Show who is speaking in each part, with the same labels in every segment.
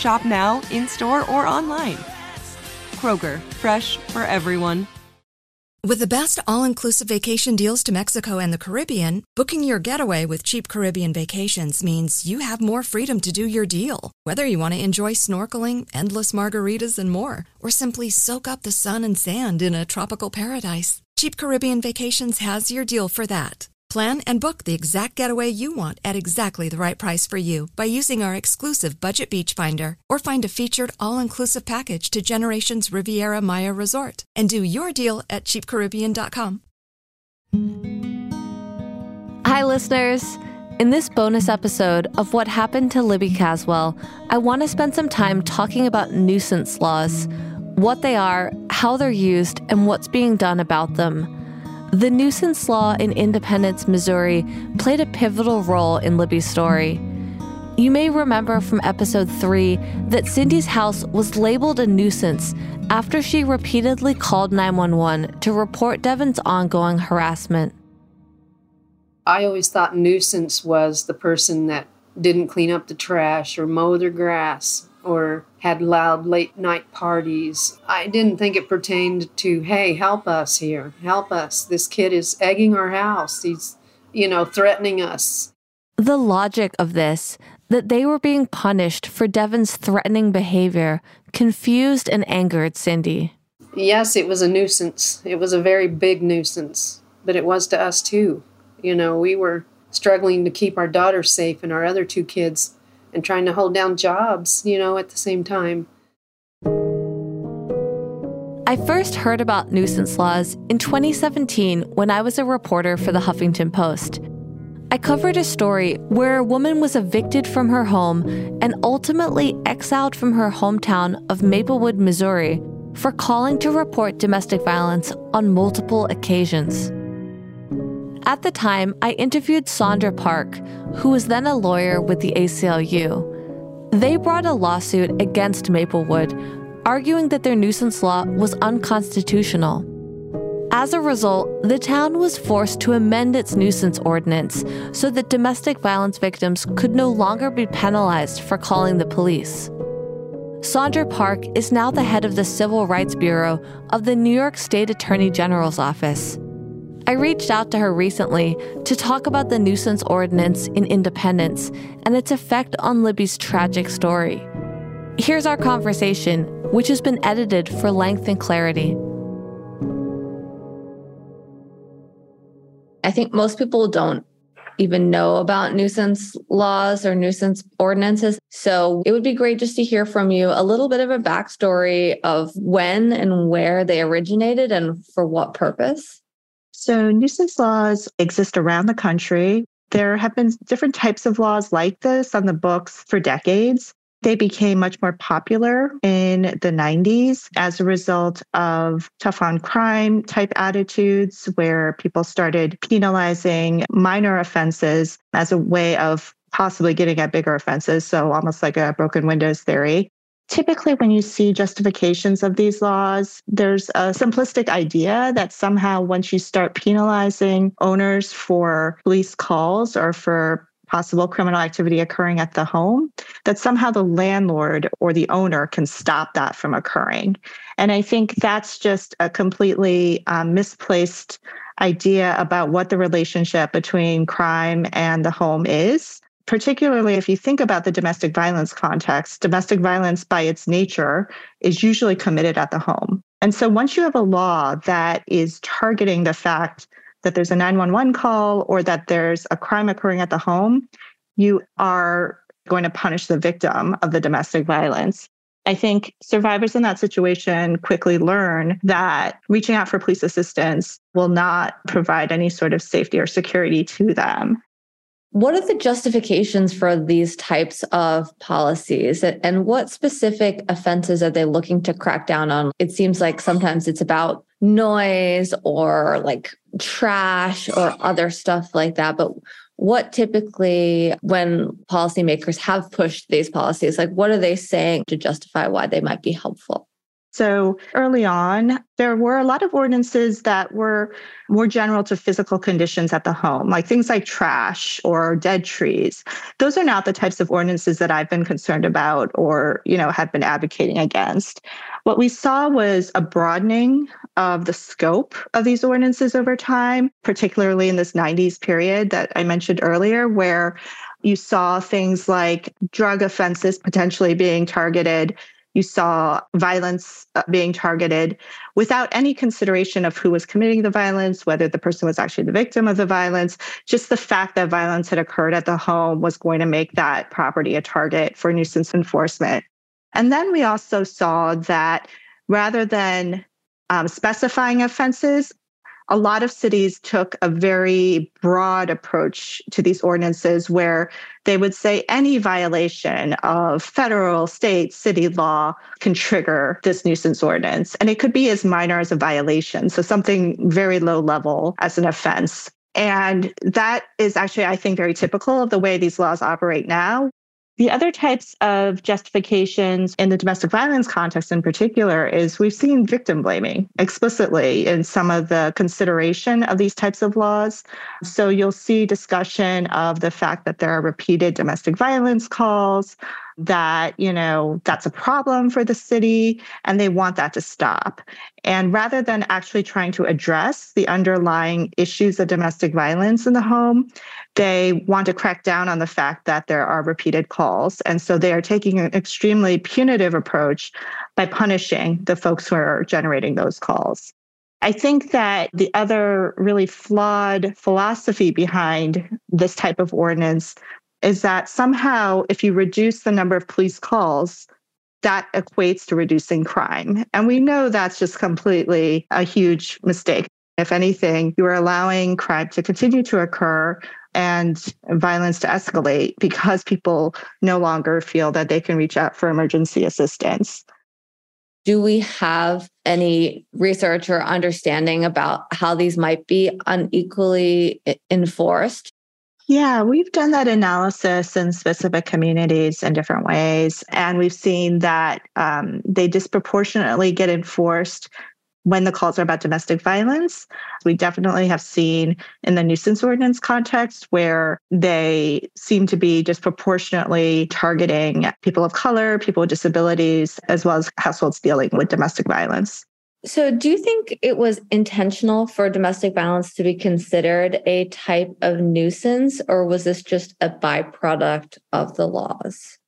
Speaker 1: Shop now, in store, or online. Kroger, fresh for everyone.
Speaker 2: With the best all inclusive vacation deals to Mexico and the Caribbean, booking your getaway with cheap Caribbean vacations means you have more freedom to do your deal. Whether you want to enjoy snorkeling, endless margaritas, and more, or simply soak up the sun and sand in a tropical paradise, Cheap Caribbean Vacations has your deal for that. Plan and book the exact getaway you want at exactly the right price for you by using our exclusive Budget Beach Finder or find a featured all-inclusive package to Generations Riviera Maya Resort and do your deal at cheapcaribbean.com.
Speaker 3: Hi, listeners. In this bonus episode of What Happened to Libby Caswell, I want to spend some time talking about nuisance laws, what they are, how they're used, and what's being done about them. The nuisance law in Independence, Missouri played a pivotal role in Libby's story. You may remember from episode 3 that Cindy's house was labeled a nuisance after she repeatedly called 911 to report Devon's ongoing harassment.
Speaker 4: I always thought nuisance was the person that didn't clean up the trash or mow their grass or had loud late night parties. I didn't think it pertained to, hey, help us here, help us. This kid is egging our house. He's, you know, threatening us.
Speaker 3: The logic of this, that they were being punished for Devon's threatening behavior, confused and angered Cindy.
Speaker 4: Yes, it was a nuisance. It was a very big nuisance, but it was to us too. You know, we were struggling to keep our daughter safe and our other two kids and trying to hold down jobs, you know, at the same time.
Speaker 3: I first heard about nuisance laws in 2017 when I was a reporter for the Huffington Post. I covered a story where a woman was evicted from her home and ultimately exiled from her hometown of Maplewood, Missouri, for calling to report domestic violence on multiple occasions. At the time, I interviewed Sandra Park, who was then a lawyer with the ACLU. They brought a lawsuit against Maplewood, arguing that their nuisance law was unconstitutional. As a result, the town was forced to amend its nuisance ordinance so that domestic violence victims could no longer be penalized for calling the police. Sandra Park is now the head of the Civil Rights Bureau of the New York State Attorney General's office. I reached out to her recently to talk about the nuisance ordinance in Independence and its effect on Libby's tragic story. Here's our conversation, which has been edited for length and clarity.
Speaker 5: I think most people don't
Speaker 6: even know about nuisance laws or nuisance ordinances. So it would be great just to hear from you a little bit of a backstory of when and where they originated and for what purpose.
Speaker 5: So, nuisance laws exist around the country. There have been different types of laws like this on the books for decades. They became much more popular in the 90s as a result of tough on crime type attitudes, where people started penalizing minor offenses as a way of possibly getting at bigger offenses. So, almost like a broken windows theory. Typically, when you see justifications of these laws, there's a simplistic idea that somehow once you start penalizing owners for police calls or for possible criminal activity occurring at the home, that somehow the landlord or the owner can stop that from occurring. And I think that's just a completely um, misplaced idea about what the relationship between crime and the home is. Particularly if you think about the domestic violence context, domestic violence by its nature is usually committed at the home. And so once you have a law that is targeting the fact that there's a 911 call or that there's a crime occurring at the home, you are going to punish the victim of the domestic violence. I think survivors in that situation quickly learn that reaching out for police assistance will not provide any sort of safety or security to them.
Speaker 6: What are the justifications for these types of policies and what specific offenses are they looking to crack down on? It seems like sometimes it's about noise or like trash or other stuff like that. But what typically, when policymakers have pushed these policies, like what are they saying to justify why they might be helpful?
Speaker 5: So early on, there were a lot of ordinances that were more general to physical conditions at the home, like things like trash or dead trees. Those are not the types of ordinances that I've been concerned about or, you know, have been advocating against. What we saw was a broadening of the scope of these ordinances over time, particularly in this 90s period that I mentioned earlier, where you saw things like drug offenses potentially being targeted you saw violence uh, being targeted without any consideration of who was committing the violence, whether the person was actually the victim of the violence. Just the fact that violence had occurred at the home was going to make that property a target for nuisance enforcement. And then we also saw that rather than um, specifying offenses, a lot of cities took a very broad approach to these ordinances where they would say any violation of federal, state, city law can trigger this nuisance ordinance. And it could be as minor as a violation, so something very low level as an offense. And that is actually, I think, very typical of the way these laws operate now. The other types of justifications in the domestic violence context in particular is we've seen victim blaming explicitly in some of the consideration of these types of laws. So you'll see discussion of the fact that there are repeated domestic violence calls, that, you know, that's a problem for the city and they want that to stop. And rather than actually trying to address the underlying issues of domestic violence in the home, they want to crack down on the fact that there are repeated calls. And so they are taking an extremely punitive approach by punishing the folks who are generating those calls. I think that the other really flawed philosophy behind this type of ordinance is that somehow if you reduce the number of police calls, that equates to reducing crime. And we know that's just completely a huge mistake. If anything, you are allowing crime to continue to occur and violence to escalate because people no longer feel that they can reach out for emergency assistance.
Speaker 6: Do we have any research or understanding about how these might be unequally enforced?
Speaker 5: Yeah, we've done that analysis in specific communities in different ways. And we've seen that um, they disproportionately get enforced when the calls are about domestic violence. We definitely have seen in the nuisance ordinance context where they seem to be disproportionately targeting people of color, people with disabilities, as well as households dealing with domestic violence.
Speaker 6: So, do you think it was intentional for domestic violence to be considered a type of nuisance, or was this just a byproduct of the laws?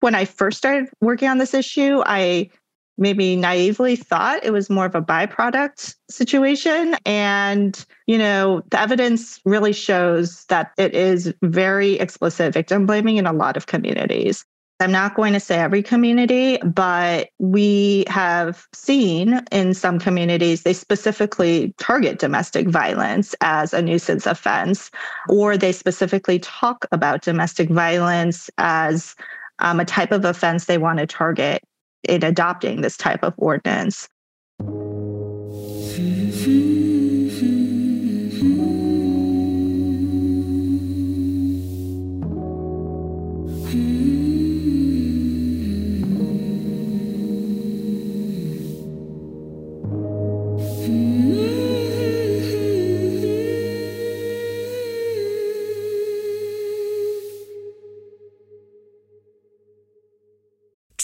Speaker 5: When I first started working on this issue, I maybe naively thought it was more of a byproduct situation. And, you know, the evidence really shows that it is very explicit victim blaming in a lot of communities. I'm not going to say every community, but we have seen in some communities, they specifically target domestic violence as a nuisance offense, or they specifically talk about domestic violence as um, a type of offense they want to target in adopting this type of ordinance.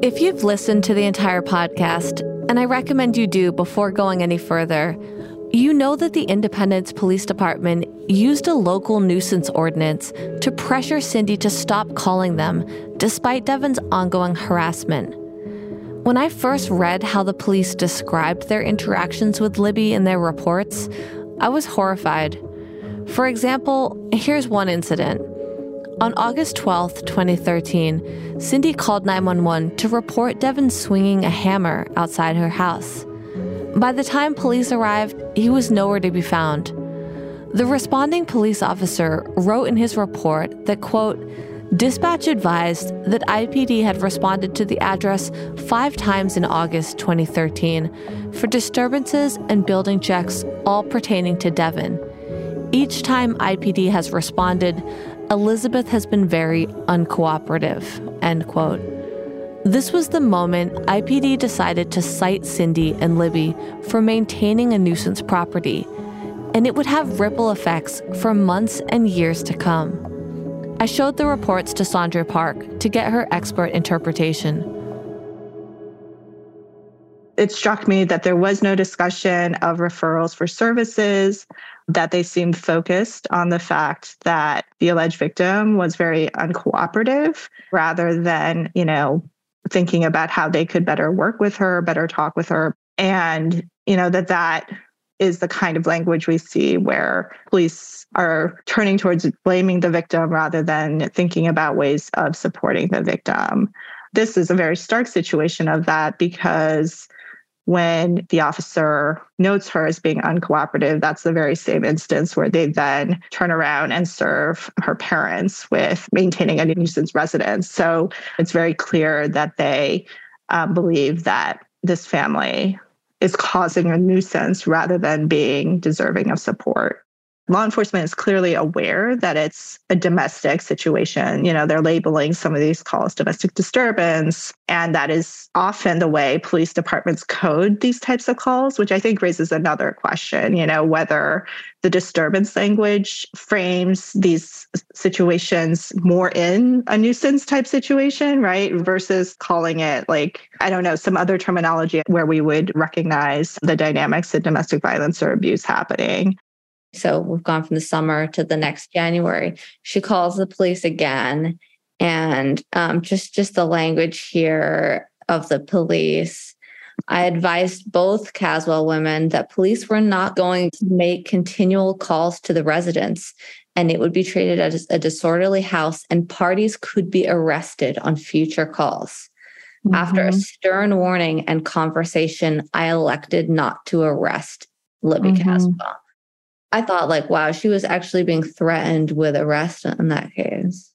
Speaker 3: If you've listened to the entire podcast, and I recommend you do before going any further, you know that the Independence Police Department used a local nuisance ordinance to pressure Cindy to stop calling them, despite Devin's ongoing harassment. When I first read how the police described their interactions with Libby in their reports, I was horrified. For example, here's one incident. On August 12, 2013, Cindy called 911 to report Devon swinging a hammer outside her house. By the time police arrived, he was nowhere to be found. The responding police officer wrote in his report that, quote, Dispatch advised that IPD had responded to the address five times in August 2013 for disturbances and building checks, all pertaining to Devon. Each time IPD has responded, Elizabeth has been very uncooperative, end quote. This was the moment IPD decided to cite Cindy and Libby for maintaining a nuisance property, and it would have ripple effects for months and years to come. I showed the reports to Sandra Park to get her expert interpretation.
Speaker 5: It struck me that there was no discussion of referrals for services that they seemed focused on the fact that the alleged victim was very uncooperative rather than, you know, thinking about how they could better work with her, better talk with her. And, you know, that that is the kind of language we see where police are turning towards blaming the victim rather than thinking about ways of supporting the victim. This is a very stark situation of that because when the officer notes her as being uncooperative, that's the very same instance where they then turn around and serve her parents with maintaining a nuisance residence. So it's very clear that they um, believe that this family is causing a nuisance rather than being deserving of support law enforcement is clearly aware that it's a domestic situation. You know, they're labeling some of these calls domestic disturbance. And that is often the way police departments code these types of calls, which I think raises another question, you know, whether the disturbance language frames these situations more in a nuisance type situation, right? Versus calling it like, I don't know, some other terminology where we would recognize the dynamics of domestic violence or abuse happening.
Speaker 6: So we've gone from the summer to the next January. She calls the police again, and um, just just the language here of the police. I advised both Caswell women that police were not going to make continual calls to the residents, and it would be treated as a disorderly house, and parties could be arrested on future calls. Mm-hmm. After a mm-hmm. stern warning and conversation, I elected not to arrest Libby mm-hmm. Caswell. I thought, like, wow, she was actually being threatened with arrest in that case.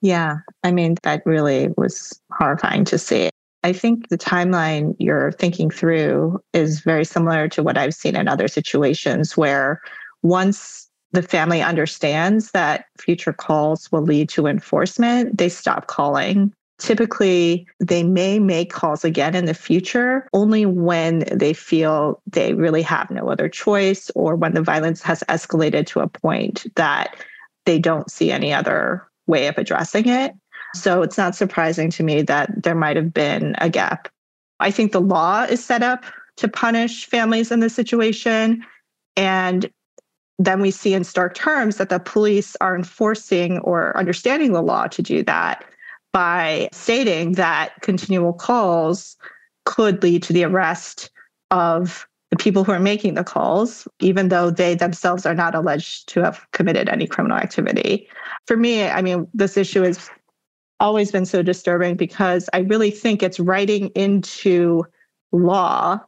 Speaker 5: Yeah. I mean, that really was horrifying to see. I think the timeline you're thinking through is very similar to what I've seen in other situations where once the family understands that future calls will lead to enforcement, they stop calling Typically, they may make calls again in the future only when they feel they really have no other choice or when the violence has escalated to a point that they don't see any other way of addressing it. So it's not surprising to me that there might have been a gap. I think the law is set up to punish families in this situation. And then we see in stark terms that the police are enforcing or understanding the law to do that by stating that continual calls could lead to the arrest of the people who are making the calls, even though they themselves are not alleged to have committed any criminal activity. For me, I mean, this issue has always been so disturbing because I really think it's writing into law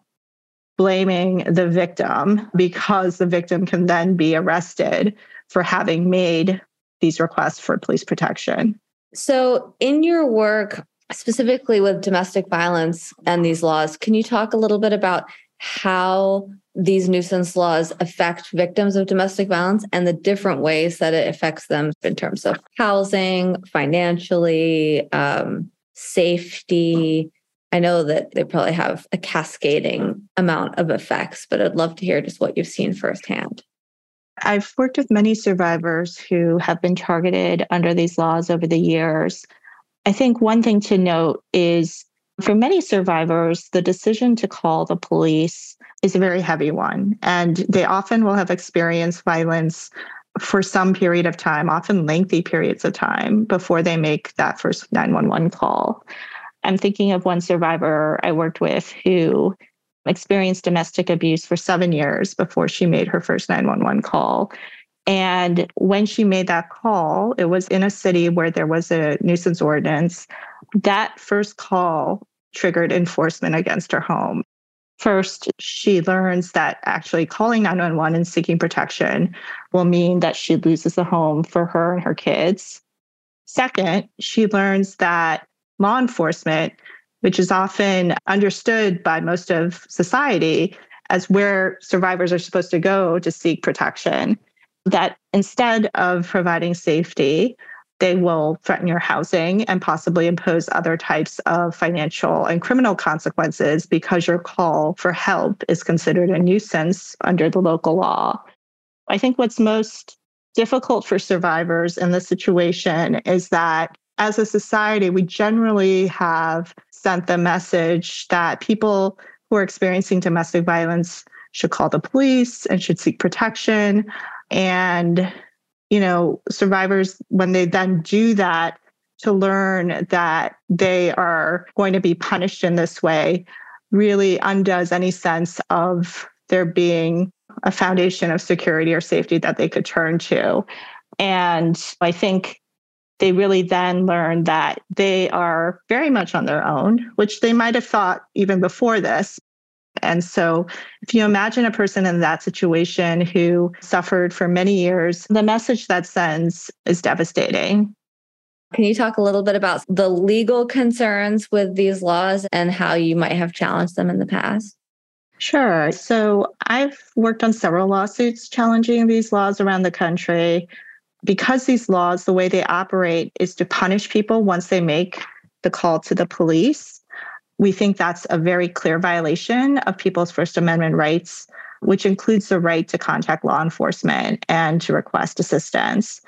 Speaker 5: blaming the victim because the victim can then be arrested for having made these requests for police protection.
Speaker 6: So, in your work, specifically with domestic violence and these laws, can you talk a little bit about how these nuisance laws affect victims of domestic violence and the different ways that it affects them in terms of housing, financially, um, safety? I know that they probably have a cascading amount of effects, but I'd love to hear just what you've seen firsthand.
Speaker 5: I've worked with many survivors who have been targeted under these laws over the years. I think one thing to note is For many survivors, the decision to call the police is a very heavy one. And they often will have experienced violence for some period of time, often lengthy periods of time, before they make that first 911 call. I'm thinking of one survivor I worked with who experienced domestic abuse for seven years before she made her first 911 call. And when she made that call, it was in a city where there was a nuisance ordinance. That first call triggered enforcement against her home. First, she learns that actually calling 911 and seeking protection will mean that she loses the home for her and her kids. Second, she learns that law enforcement, which is often understood by most of society as where survivors are supposed to go to seek protection, that instead of providing safety, they will threaten your housing and possibly impose other types of financial and criminal consequences because your call for help is considered a nuisance under the local law. I think what's most difficult for survivors in this situation is that as a society, we generally have sent the message that people who are experiencing domestic violence should call the police and should seek protection. And you know, survivors, when they then do that, to learn that they are going to be punished in this way really undoes any sense of there being a foundation of security or safety that they could turn to. And I think they really then learn that they are very much on their own, which they might have thought even before this. And so, if you imagine a person in that situation who suffered for many years, the message that sends is devastating.
Speaker 6: Can you talk a little bit about the legal concerns with these laws and how you might have challenged them in the past?
Speaker 5: Sure. So, I've worked on several lawsuits challenging these laws around the country. Because these laws, the way they operate is to punish people once they make the call to the police we think that's a very clear violation of people's First Amendment rights, which includes the right to contact law enforcement and to request assistance.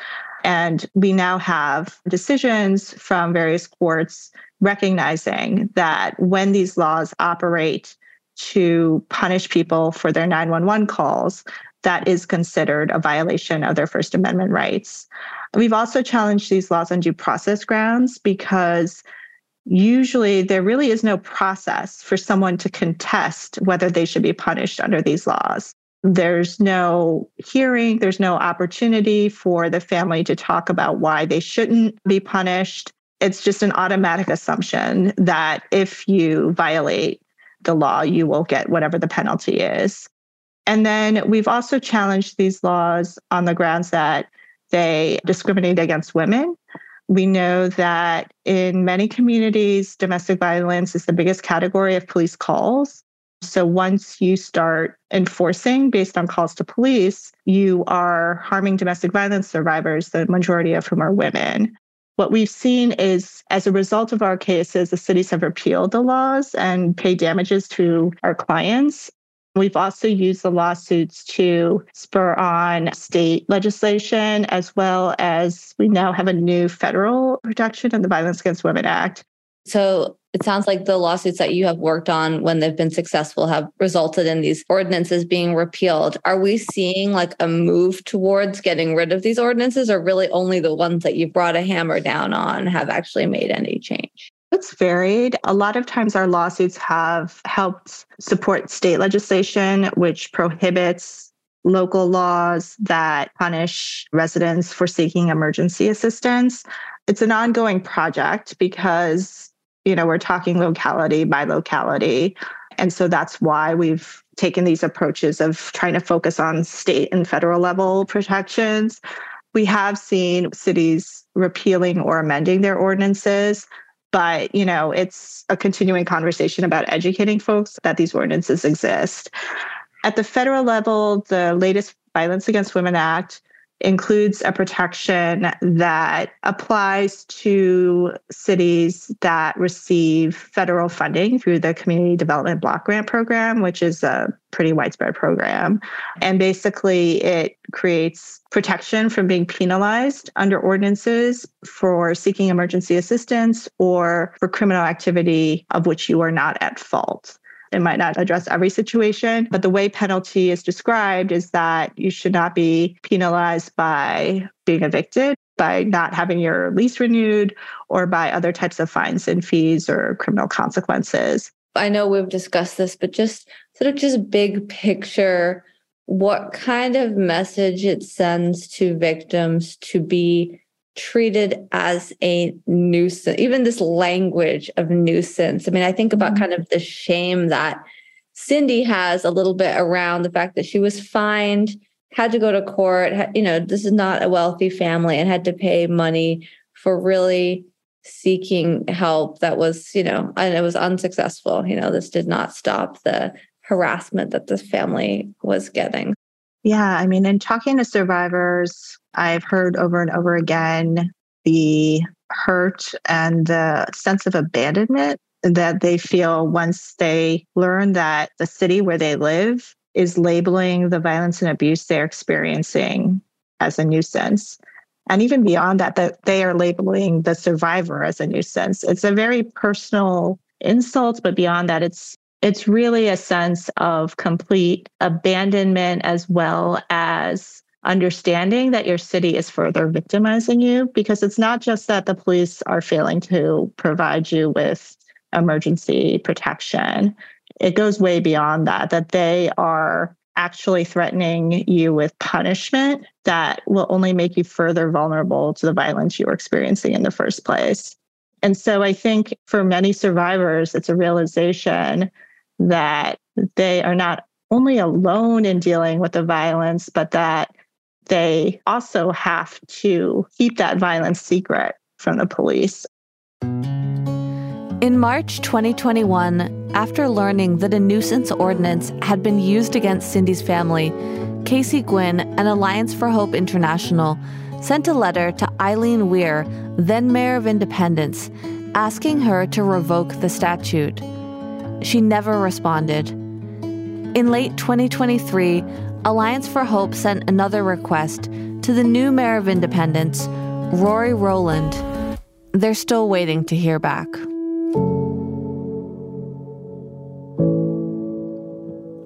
Speaker 5: And we now have decisions from various courts recognizing that when these laws operate to punish people for their 911 calls, that is considered a violation of their First Amendment rights. We've also challenged these laws on due process grounds because usually there really is no process for someone to contest whether they should be punished under these laws. There's no hearing, there's no opportunity for the family to talk about why they shouldn't be punished. It's just an automatic assumption that if you violate the law, you will get whatever the penalty is. And then we've also challenged these laws on the grounds that they discriminate against women we know that in many communities, domestic violence is the biggest category of police calls. So once you start enforcing based on calls to police, you are harming domestic violence survivors, the majority of whom are women. What we've seen is as a result of our cases, the cities have repealed the laws and paid damages to our clients. We've also used the lawsuits to spur on state legislation, as well as we now have a new federal protection in the Violence Against Women Act.
Speaker 6: So it sounds like the lawsuits that you have worked on when they've been successful have resulted in these ordinances being repealed. Are we seeing like a move towards getting rid of these ordinances, or really only the ones that you brought a hammer down on have actually made any change?
Speaker 5: It's varied. A lot of times, our lawsuits have helped support state legislation, which prohibits local laws that punish residents for seeking emergency assistance. It's an ongoing project because, you know, we're talking locality by locality. And so that's why we've taken these approaches of trying to focus on state and federal level protections. We have seen cities repealing or amending their ordinances but you know it's a continuing conversation about educating folks that these ordinances exist. At the federal level the latest violence against women act includes a protection that applies to cities that receive federal funding through the Community Development Block Grant Program, which is a pretty widespread program. And basically, it creates protection from being penalized under ordinances for seeking emergency assistance or for criminal activity of which you are not at fault. It might not address every situation, but the way penalty is described is that you should not be penalized by being evicted, by not having your lease renewed, or by other types of fines and fees or criminal consequences.
Speaker 6: I know we've discussed this, but just sort of just big picture, what kind of message it sends to victims to be treated as a nuisance, even this language of nuisance. I mean, I think about mm-hmm. kind of the shame that Cindy has a little bit around the fact that she was fined, had to go to court. You know, this is not a wealthy family and had to pay money for really seeking help that was, you know, and it was unsuccessful. You know, this did not stop the harassment that this family was getting.
Speaker 5: Yeah, I mean, in talking to survivors, I've heard over and over again the hurt and the sense of abandonment that they feel once they learn that the city where they live is labeling the violence and abuse they're experiencing as a nuisance. And even beyond that, that they are labeling the survivor as a nuisance. It's a very personal insult, but beyond that, it's it's really a sense of complete abandonment as well as understanding that your city is further victimizing you because it's not just that the police are failing to provide you with emergency protection. It goes way beyond that, that they are actually threatening you with punishment that will only make you further vulnerable to the violence you were experiencing in the first place. And so I think for many survivors, it's a realization that they are not only alone in dealing with the violence, but that they also have to keep that violence secret from the police.
Speaker 3: In March 2021, after learning that a nuisance ordinance had been used against Cindy's family, Casey Gwinn and Alliance for Hope International sent a letter to Eileen Weir, then mayor of Independence, asking her to revoke the statute. She never responded. In late 2023, Alliance for Hope sent another request to the new mayor of Independence, Rory Rowland. They're still waiting to hear back.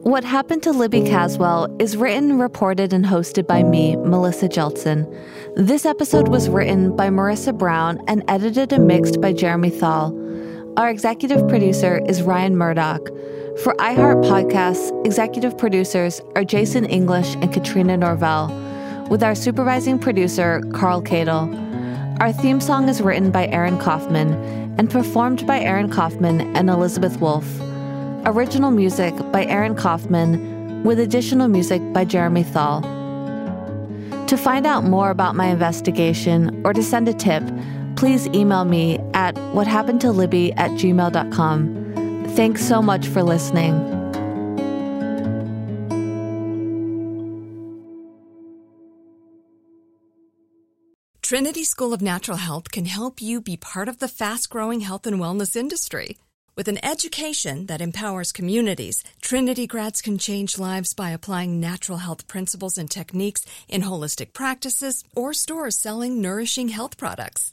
Speaker 3: What Happened to Libby Caswell is written, reported, and hosted by me, Melissa Jeltsen. This episode was written by Marissa Brown and edited and mixed by Jeremy Thal. Our executive producer is Ryan Murdoch. For iHeart Podcasts, executive producers are Jason English and Katrina Norvell, with our supervising producer, Carl Cadle. Our theme song is written by Aaron Kaufman and performed by Aaron Kaufman and Elizabeth Wolfe. Original music by Aaron Kaufman, with additional music by Jeremy Thal. To find out more about my investigation or to send a tip, please email me at whathappenedtolibby at gmail.com. Thanks so much for listening.
Speaker 2: Trinity School of Natural Health can help you be part of the fast growing health and wellness industry. With an education that empowers communities, Trinity grads can change lives by applying natural health principles and techniques in holistic practices or stores selling nourishing health products.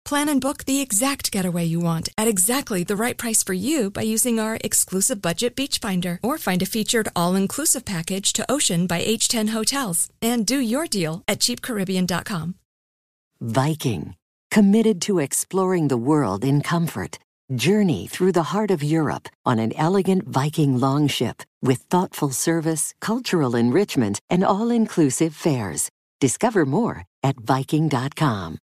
Speaker 2: Plan and book the exact getaway you want at exactly the right price for you by using our exclusive budget beach finder or find a featured all-inclusive package to Ocean by H10 Hotels and do your deal at cheapcaribbean.com.
Speaker 7: Viking, committed to exploring the world in comfort. Journey through the heart of Europe on an elegant Viking longship with thoughtful service, cultural enrichment, and all inclusive fares. Discover more at Viking.com.